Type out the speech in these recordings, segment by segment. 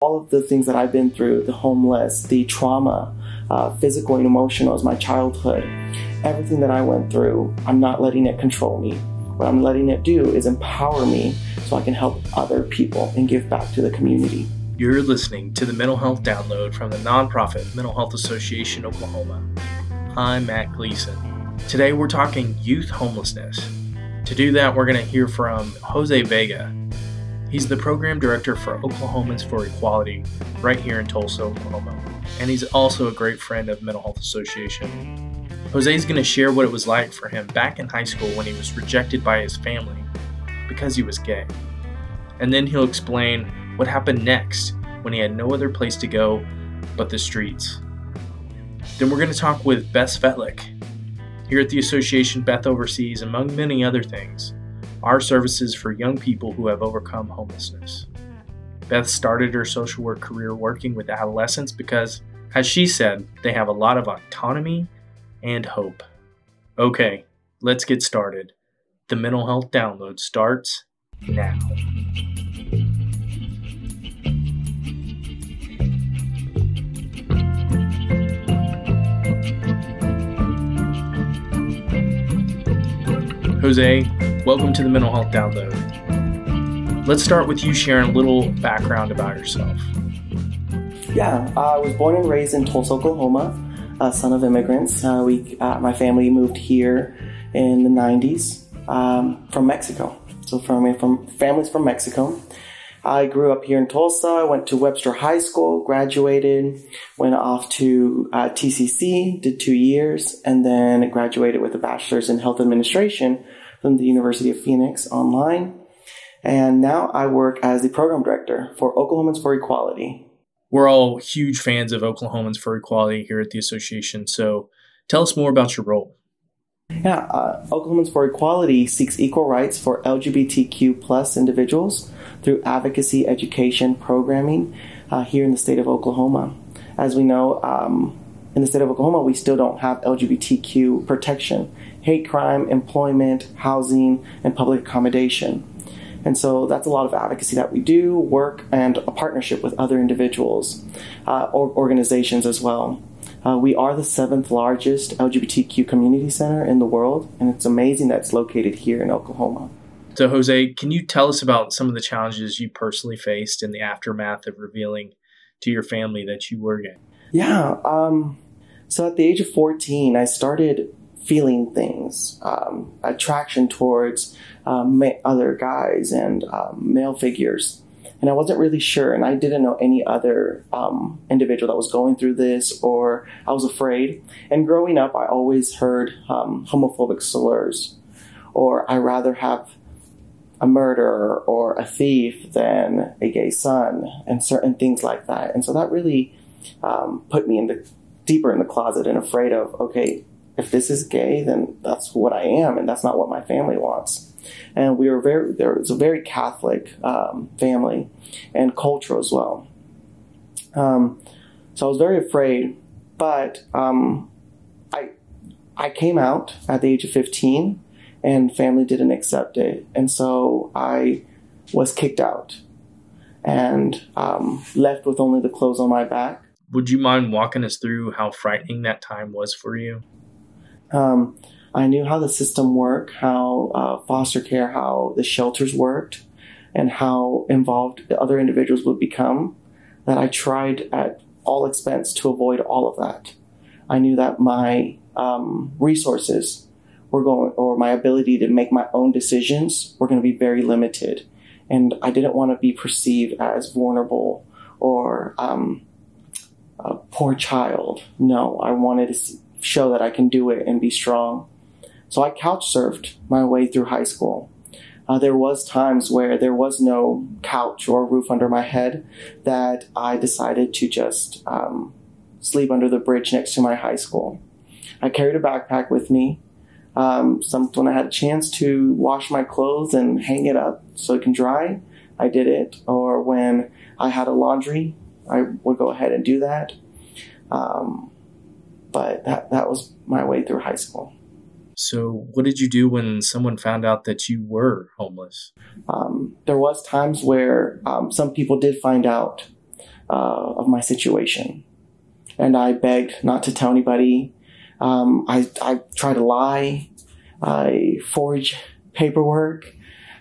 All of the things that I've been through, the homeless, the trauma, uh, physical and emotional as my childhood, everything that I went through, I'm not letting it control me. What I'm letting it do is empower me so I can help other people and give back to the community. You're listening to the Mental Health Download from the nonprofit Mental Health Association Oklahoma. I'm Matt Gleason. Today we're talking youth homelessness. To do that, we're going to hear from Jose Vega. He's the program director for Oklahomans for Equality right here in Tulsa, Oklahoma. And he's also a great friend of Mental Health Association. Jose is going to share what it was like for him back in high school when he was rejected by his family because he was gay. And then he'll explain what happened next when he had no other place to go but the streets. Then we're going to talk with Beth Svetlik, here at the association, Beth oversees, among many other things, our services for young people who have overcome homelessness. Beth started her social work career working with adolescents because, as she said, they have a lot of autonomy and hope. Okay, let's get started. The mental health download starts now. Jose, welcome to the Mental Health Download. Let's start with you sharing a little background about yourself. Yeah, uh, I was born and raised in Tulsa, Oklahoma, a son of immigrants. Uh, we, uh, my family moved here in the 90s um, from Mexico. So from, from families from Mexico. I grew up here in Tulsa, went to Webster High School, graduated, went off to uh, TCC, did two years, and then graduated with a bachelor's in health administration from the University of Phoenix online. And now I work as the program director for Oklahomans for Equality. We're all huge fans of Oklahomans for Equality here at the association. So tell us more about your role. Yeah, uh, Oklahomans for Equality seeks equal rights for LGBTQ plus individuals through advocacy education programming uh, here in the state of Oklahoma. As we know, um, in the state of Oklahoma, we still don't have LGBTQ protection, hate crime, employment, housing, and public accommodation. And so that's a lot of advocacy that we do, work, and a partnership with other individuals uh, or organizations as well. Uh, we are the seventh largest LGBTQ community center in the world, and it's amazing that it's located here in Oklahoma. So, Jose, can you tell us about some of the challenges you personally faced in the aftermath of revealing to your family that you were gay? Yeah. Um, so, at the age of 14, I started feeling things, um, attraction towards um, other guys and um, male figures. And I wasn't really sure, and I didn't know any other um, individual that was going through this, or I was afraid. And growing up, I always heard um, homophobic slurs, or I rather have a murderer or a thief than a gay son and certain things like that. And so that really um, put me in the deeper in the closet and afraid of, okay, if this is gay, then that's what I am, and that's not what my family wants. And we were very, there was a very Catholic um, family and culture as well. Um, so I was very afraid, but um, I, I came out at the age of 15 and family didn't accept it. And so I was kicked out and um, left with only the clothes on my back. Would you mind walking us through how frightening that time was for you? Um, I knew how the system worked, how uh, foster care, how the shelters worked, and how involved the other individuals would become. That I tried at all expense to avoid all of that. I knew that my um, resources were going, or my ability to make my own decisions were going to be very limited. And I didn't want to be perceived as vulnerable or um, a poor child. No, I wanted to show that I can do it and be strong. So I couch surfed my way through high school. Uh, there was times where there was no couch or roof under my head that I decided to just um, sleep under the bridge next to my high school. I carried a backpack with me um, some when I had a chance to wash my clothes and hang it up so it can dry, I did it. Or when I had a laundry, I would go ahead and do that. Um, but that that was my way through high school. So, what did you do when someone found out that you were homeless? Um, there was times where um, some people did find out, uh, of my situation. And I begged not to tell anybody. Um, I, I tried to lie. I forged paperwork,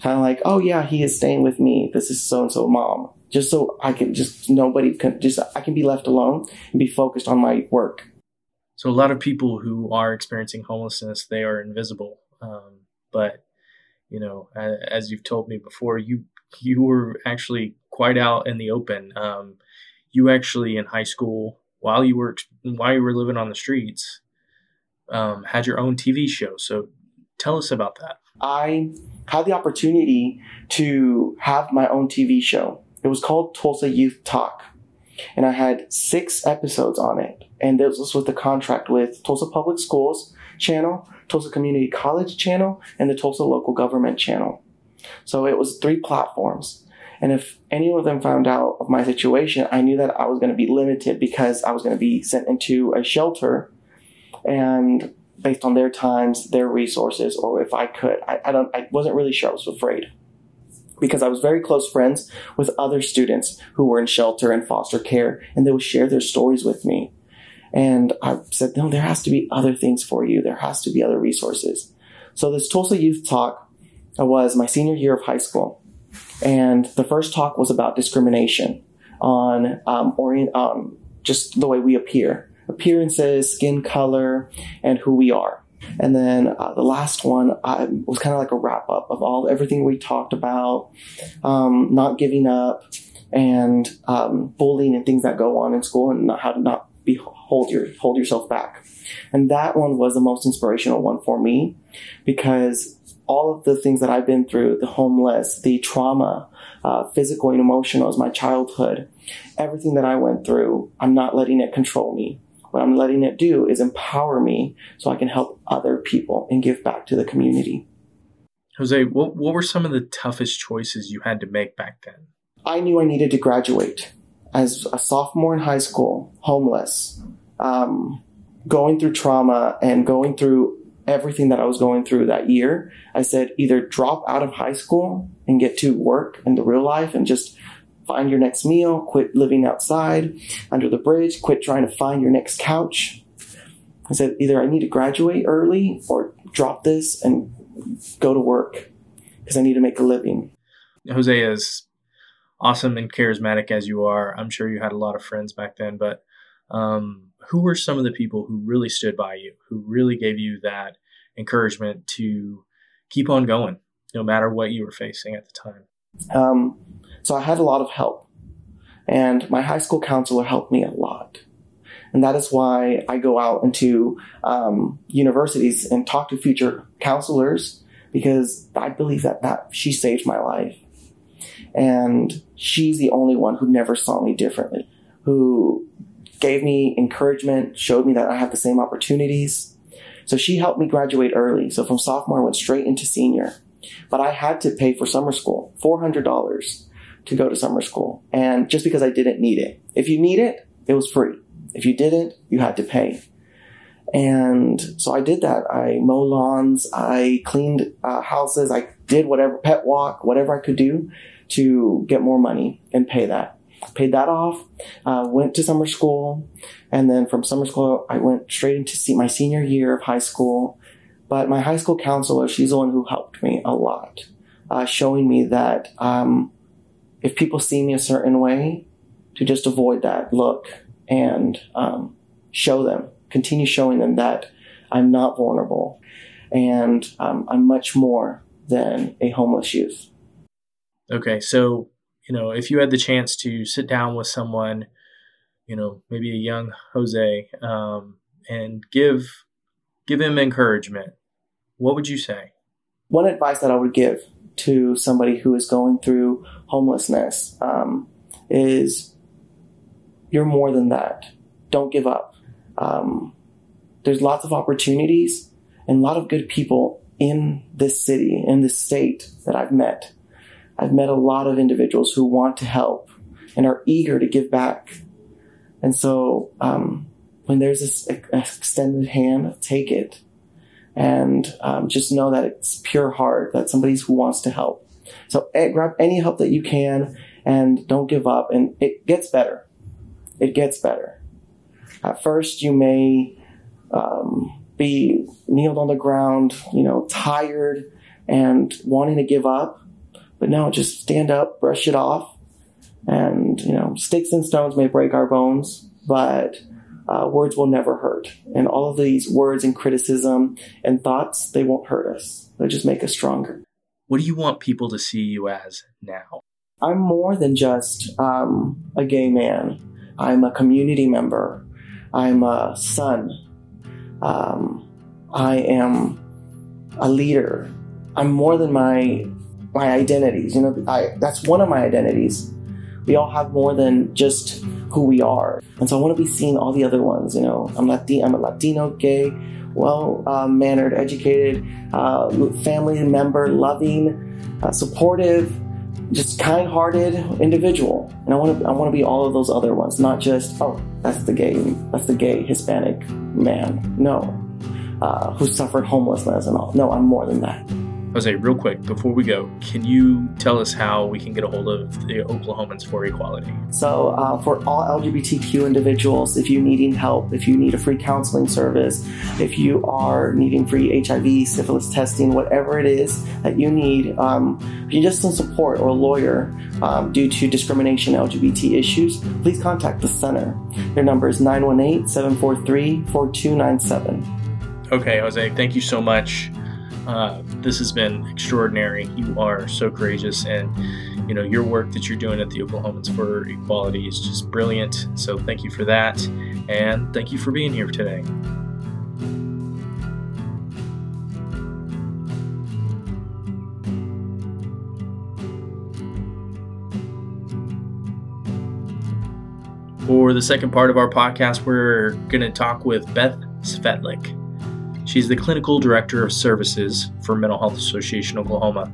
kind of like, oh yeah, he is staying with me. This is so and so mom. Just so I can just nobody can just I can be left alone and be focused on my work. So a lot of people who are experiencing homelessness, they are invisible. Um, but you know, as you've told me before, you you were actually quite out in the open. Um, you actually in high school, while you were while you were living on the streets, um, had your own TV show. So tell us about that. I had the opportunity to have my own TV show. It was called Tulsa Youth Talk, and I had six episodes on it. And this was with the contract with Tulsa Public Schools channel, Tulsa Community College channel, and the Tulsa Local Government channel. So it was three platforms. And if any of them found out of my situation, I knew that I was going to be limited because I was going to be sent into a shelter and based on their times, their resources, or if I could. I, I don't I wasn't really sure. I was afraid. Because I was very close friends with other students who were in shelter and foster care, and they would share their stories with me. And I said, no, there has to be other things for you. There has to be other resources. So this Tulsa Youth Talk was my senior year of high school. And the first talk was about discrimination on um, orient, um, just the way we appear, appearances, skin color, and who we are. And then uh, the last one uh, was kind of like a wrap up of all everything we talked about, um, not giving up, and um, bullying and things that go on in school, and not, how to not be hold your hold yourself back. And that one was the most inspirational one for me because all of the things that I've been through, the homeless, the trauma, uh, physical and emotional as my childhood, everything that I went through, I'm not letting it control me. What I'm letting it do is empower me so I can help other people and give back to the community. Jose, what, what were some of the toughest choices you had to make back then? I knew I needed to graduate. As a sophomore in high school, homeless, um, going through trauma and going through everything that I was going through that year, I said either drop out of high school and get to work in the real life and just find your next meal, quit living outside under the bridge, quit trying to find your next couch. I said either I need to graduate early or drop this and go to work because I need to make a living. Jose, as awesome and charismatic as you are, I'm sure you had a lot of friends back then, but um, who were some of the people who really stood by you, who really gave you that encouragement to keep on going, no matter what you were facing at the time? Um, so I had a lot of help, and my high school counselor helped me a lot. And that is why I go out into um, universities and talk to future counselors because I believe that, that she saved my life. And she's the only one who never saw me differently, who gave me encouragement, showed me that I have the same opportunities. So she helped me graduate early. So from sophomore, I went straight into senior. But I had to pay for summer school, $400 to go to summer school. And just because I didn't need it. If you need it, it was free. If you didn't, you had to pay. And so I did that. I mowed lawns, I cleaned uh, houses, I did whatever, pet walk, whatever I could do to get more money and pay that paid that off, uh, went to summer school, and then from summer school, I went straight into see my senior year of high school. But my high school counselor, she's the one who helped me a lot, uh, showing me that um, if people see me a certain way, to just avoid that look and um, show them, continue showing them that I'm not vulnerable and um, I'm much more than a homeless youth. Okay, so you know, if you had the chance to sit down with someone, you know, maybe a young Jose, um, and give give him encouragement, what would you say? One advice that I would give to somebody who is going through homelessness um, is you're more than that. Don't give up. Um, there's lots of opportunities and a lot of good people in this city, in this state that I've met I've met a lot of individuals who want to help and are eager to give back. And so, um, when there's this extended hand, take it. And um, just know that it's pure heart, that somebody's who wants to help. So eh, grab any help that you can and don't give up. And it gets better. it gets better. At first, you may um, be kneeled on the ground, you know, tired and wanting to give up. But no, just stand up, brush it off. And, you know, sticks and stones may break our bones, but uh, words will never hurt. And all of these words and criticism and thoughts, they won't hurt us. They just make us stronger. What do you want people to see you as now? I'm more than just um, a gay man. I'm a community member. I'm a son. Um, I am a leader. I'm more than my my identities. You know, I, that's one of my identities. We all have more than just who we are, and so I want to be seeing all the other ones. You know, I'm Latino. I'm a Latino, gay, well uh, mannered, educated, uh, family member, loving, uh, supportive just kind-hearted individual. And i want to i want to be all of those other ones not just oh that's the gay that's the gay hispanic man. No. Uh, who suffered homelessness and all. No i'm more than that Jose, real quick before we go, can you tell us how we can get a hold of the Oklahomans for Equality? So, uh, for all LGBTQ individuals, if you're needing help, if you need a free counseling service, if you are needing free HIV, syphilis testing, whatever it is that you need, um, if you just need support or a lawyer um, due to discrimination LGBT issues, please contact the center. Their number is 918 743 4297. Okay, Jose, thank you so much. Uh, this has been extraordinary. You are so courageous, and you know your work that you're doing at the Oklahomans for Equality is just brilliant. So thank you for that, and thank you for being here today. For the second part of our podcast, we're going to talk with Beth Svetlik. She's the Clinical Director of Services for Mental Health Association Oklahoma.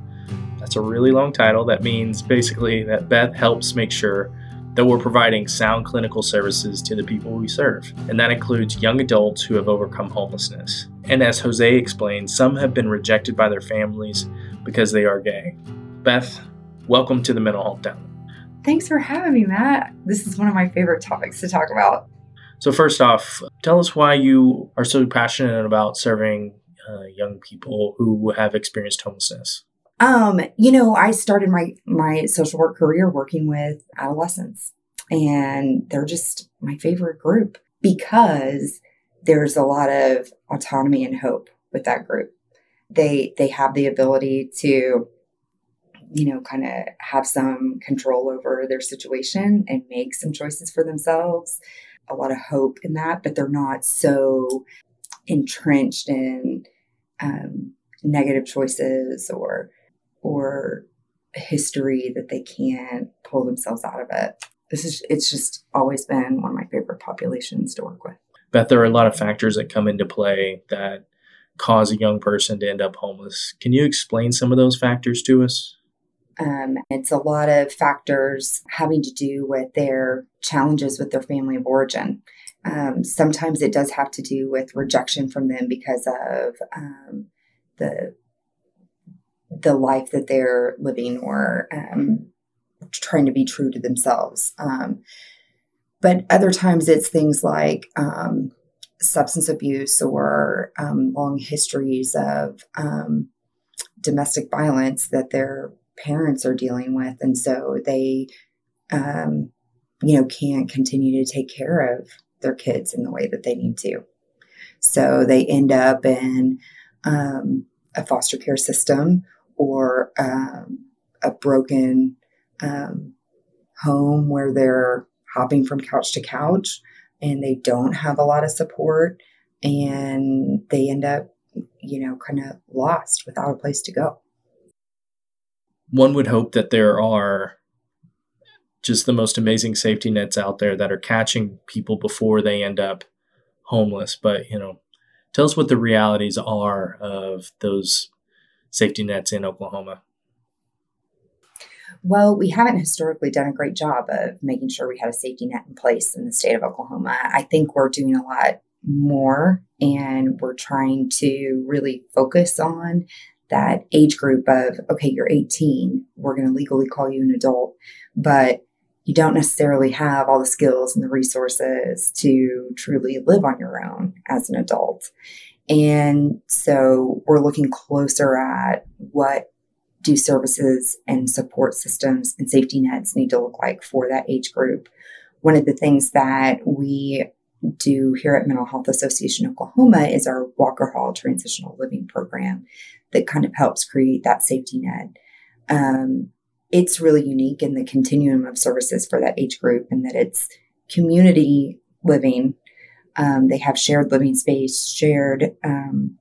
That's a really long title. That means basically that Beth helps make sure that we're providing sound clinical services to the people we serve. And that includes young adults who have overcome homelessness. And as Jose explained, some have been rejected by their families because they are gay. Beth, welcome to the Mental Health Down. Thanks for having me, Matt. This is one of my favorite topics to talk about. So, first off, tell us why you are so passionate about serving uh, young people who have experienced homelessness. Um, you know, I started my my social work career working with adolescents, and they're just my favorite group because there's a lot of autonomy and hope with that group. They they have the ability to you know, kind of have some control over their situation and make some choices for themselves a lot of hope in that, but they're not so entrenched in um, negative choices or or history that they can't pull themselves out of it. This is it's just always been one of my favorite populations to work with. Beth, there are a lot of factors that come into play that cause a young person to end up homeless. Can you explain some of those factors to us? Um, it's a lot of factors having to do with their challenges with their family of origin. Um, sometimes it does have to do with rejection from them because of um, the the life that they're living or um, trying to be true to themselves. Um, but other times it's things like um, substance abuse or long histories of domestic violence that they're parents are dealing with. And so they, um, you know, can't continue to take care of their kids in the way that they need to. So they end up in um, a foster care system or um, a broken um, home where they're hopping from couch to couch and they don't have a lot of support and they end up, you know, kind of lost without a place to go one would hope that there are just the most amazing safety nets out there that are catching people before they end up homeless. But, you know, tell us what the realities are of those safety nets in Oklahoma. Well, we haven't historically done a great job of making sure we had a safety net in place in the state of Oklahoma. I think we're doing a lot more and we're trying to really focus on that age group of, okay, you're 18, we're going to legally call you an adult, but you don't necessarily have all the skills and the resources to truly live on your own as an adult. And so we're looking closer at what do services and support systems and safety nets need to look like for that age group. One of the things that we do here at Mental Health Association Oklahoma is our Walker Hall Transitional Living Program that kind of helps create that safety net. Um, it's really unique in the continuum of services for that age group and that it's community living. Um, they have shared living space, shared um,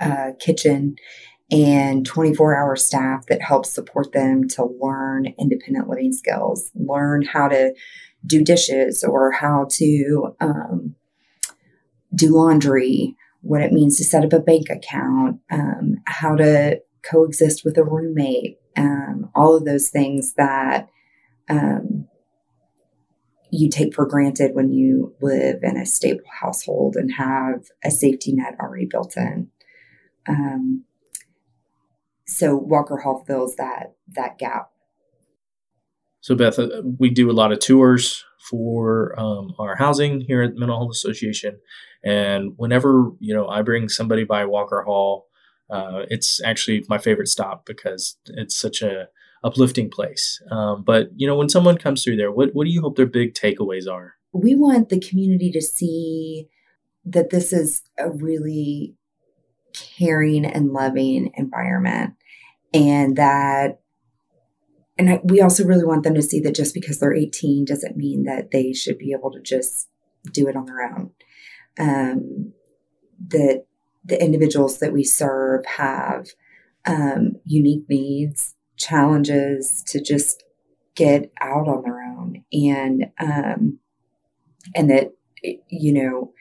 uh, kitchen, and 24 hour staff that helps support them to learn independent living skills, learn how to do dishes or how to um, do laundry, what it means to set up a bank account, um, how to coexist with a roommate, um, all of those things that um, you take for granted when you live in a stable household and have a safety net already built in. Um, so Walker Hall fills that that gap. So Beth, uh, we do a lot of tours for um, our housing here at Mental Health Association, and whenever you know I bring somebody by Walker Hall uh, it's actually my favorite stop because it's such a uplifting place. Um, but you know, when someone comes through there, what what do you hope their big takeaways are? We want the community to see that this is a really caring and loving environment, and that. And I, we also really want them to see that just because they're 18 doesn't mean that they should be able to just do it on their own. Um, that the individuals that we serve have um, unique needs, challenges to just get out on their own, and um, and that you know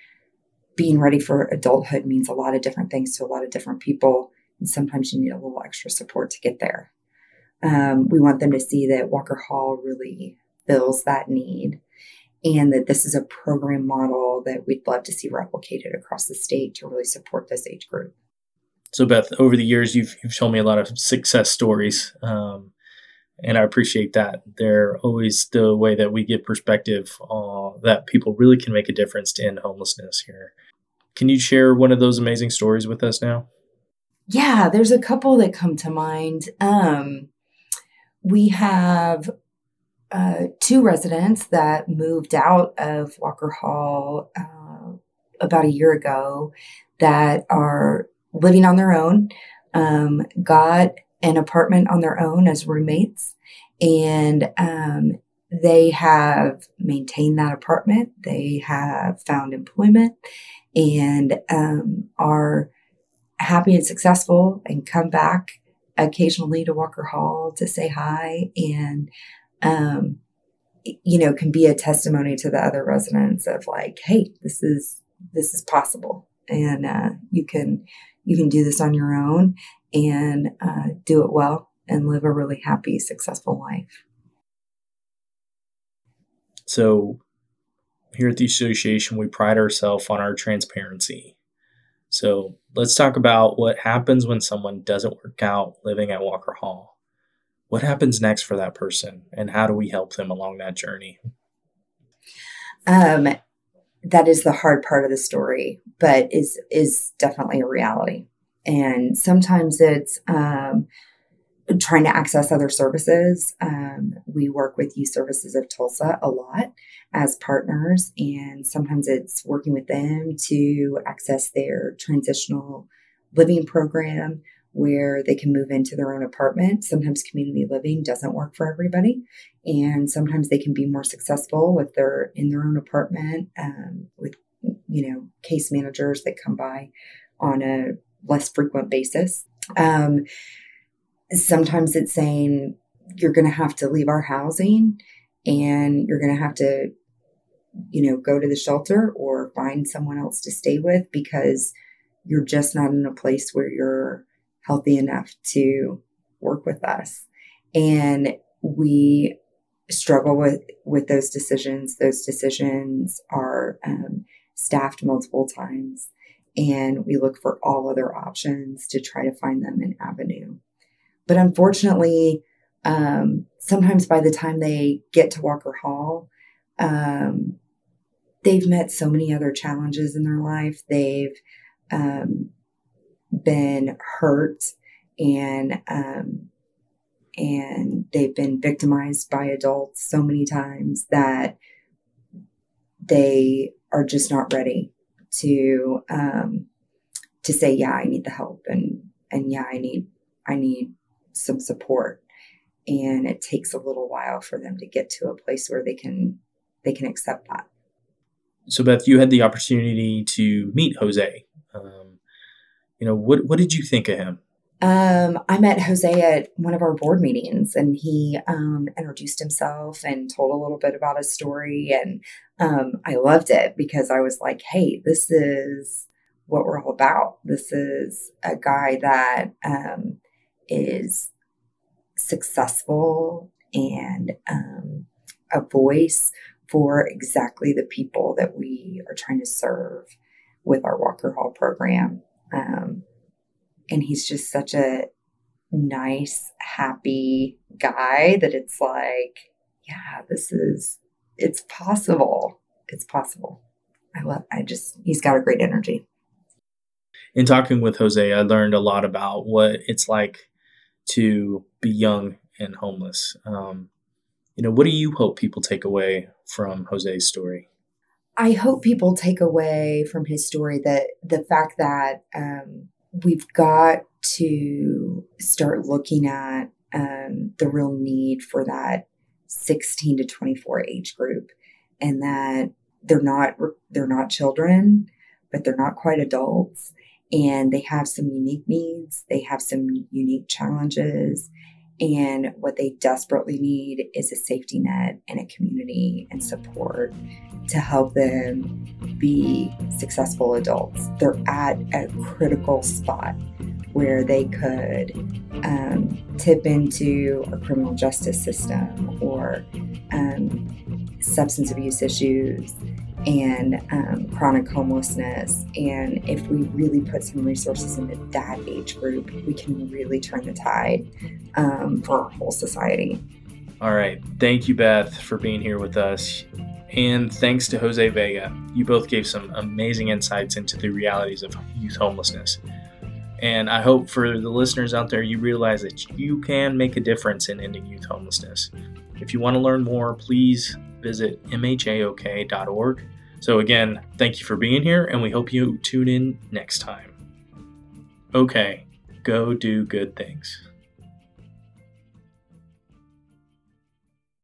being ready for adulthood means a lot of different things to a lot of different people, and sometimes you need a little extra support to get there. Um, we want them to see that Walker Hall really fills that need and that this is a program model that we'd love to see replicated across the state to really support this age group. So, Beth, over the years, you've, you've shown me a lot of success stories, um, and I appreciate that. They're always the way that we give perspective uh, that people really can make a difference to end homelessness here. Can you share one of those amazing stories with us now? Yeah, there's a couple that come to mind. Um, we have uh, two residents that moved out of Walker Hall uh, about a year ago that are living on their own, um, got an apartment on their own as roommates, and um, they have maintained that apartment. They have found employment and um, are happy and successful and come back occasionally to Walker Hall to say hi and um, you know, can be a testimony to the other residents of like, hey, this is this is possible, and uh, you can you can do this on your own and uh, do it well and live a really happy, successful life. So, here at the association, we pride ourselves on our transparency. So, let's talk about what happens when someone doesn't work out living at Walker Hall. What happens next for that person and how do we help them along that journey? Um, that is the hard part of the story but is is definitely a reality. And sometimes it's um, trying to access other services um, we work with youth services of tulsa a lot as partners and sometimes it's working with them to access their transitional living program where they can move into their own apartment. Sometimes community living doesn't work for everybody, and sometimes they can be more successful with their in their own apartment um, with you know case managers that come by on a less frequent basis. Um, sometimes it's saying you're going to have to leave our housing and you're going to have to you know go to the shelter or find someone else to stay with because you're just not in a place where you're healthy enough to work with us. And we struggle with with those decisions. Those decisions are um, staffed multiple times, and we look for all other options to try to find them an avenue. But unfortunately, um, sometimes by the time they get to Walker Hall, um, they've met so many other challenges in their life. They've um, been hurt and um, and they've been victimized by adults so many times that they are just not ready to um, to say, yeah, I need the help, and and yeah, I need I need some support. And it takes a little while for them to get to a place where they can they can accept that. So, Beth, you had the opportunity to meet Jose. Um, you know, what what did you think of him? Um, I met Jose at one of our board meetings, and he um, introduced himself and told a little bit about his story, and um, I loved it because I was like, "Hey, this is what we're all about. This is a guy that um, is successful and um, a voice for exactly the people that we are trying to serve with our Walker Hall program. Um, and he's just such a nice, happy guy that it's like, yeah, this is, it's possible. It's possible. I love, I just, he's got a great energy. In talking with Jose, I learned a lot about what it's like to be young and homeless. Um, you know, what do you hope people take away from Jose's story? I hope people take away from his story that the fact that um, we've got to start looking at um, the real need for that 16 to 24 age group, and that they're not they're not children, but they're not quite adults, and they have some unique needs. They have some unique challenges. And what they desperately need is a safety net and a community and support to help them be successful adults. They're at a critical spot where they could um, tip into a criminal justice system or um, substance abuse issues and um, chronic homelessness. And if we really put some resources into that age group, we can really turn the tide um, for our whole society. All right. Thank you, Beth, for being here with us. And thanks to Jose Vega. You both gave some amazing insights into the realities of youth homelessness. And I hope for the listeners out there, you realize that you can make a difference in ending youth homelessness. If you want to learn more, please visit mhaok.org. So, again, thank you for being here, and we hope you tune in next time. Okay, go do good things.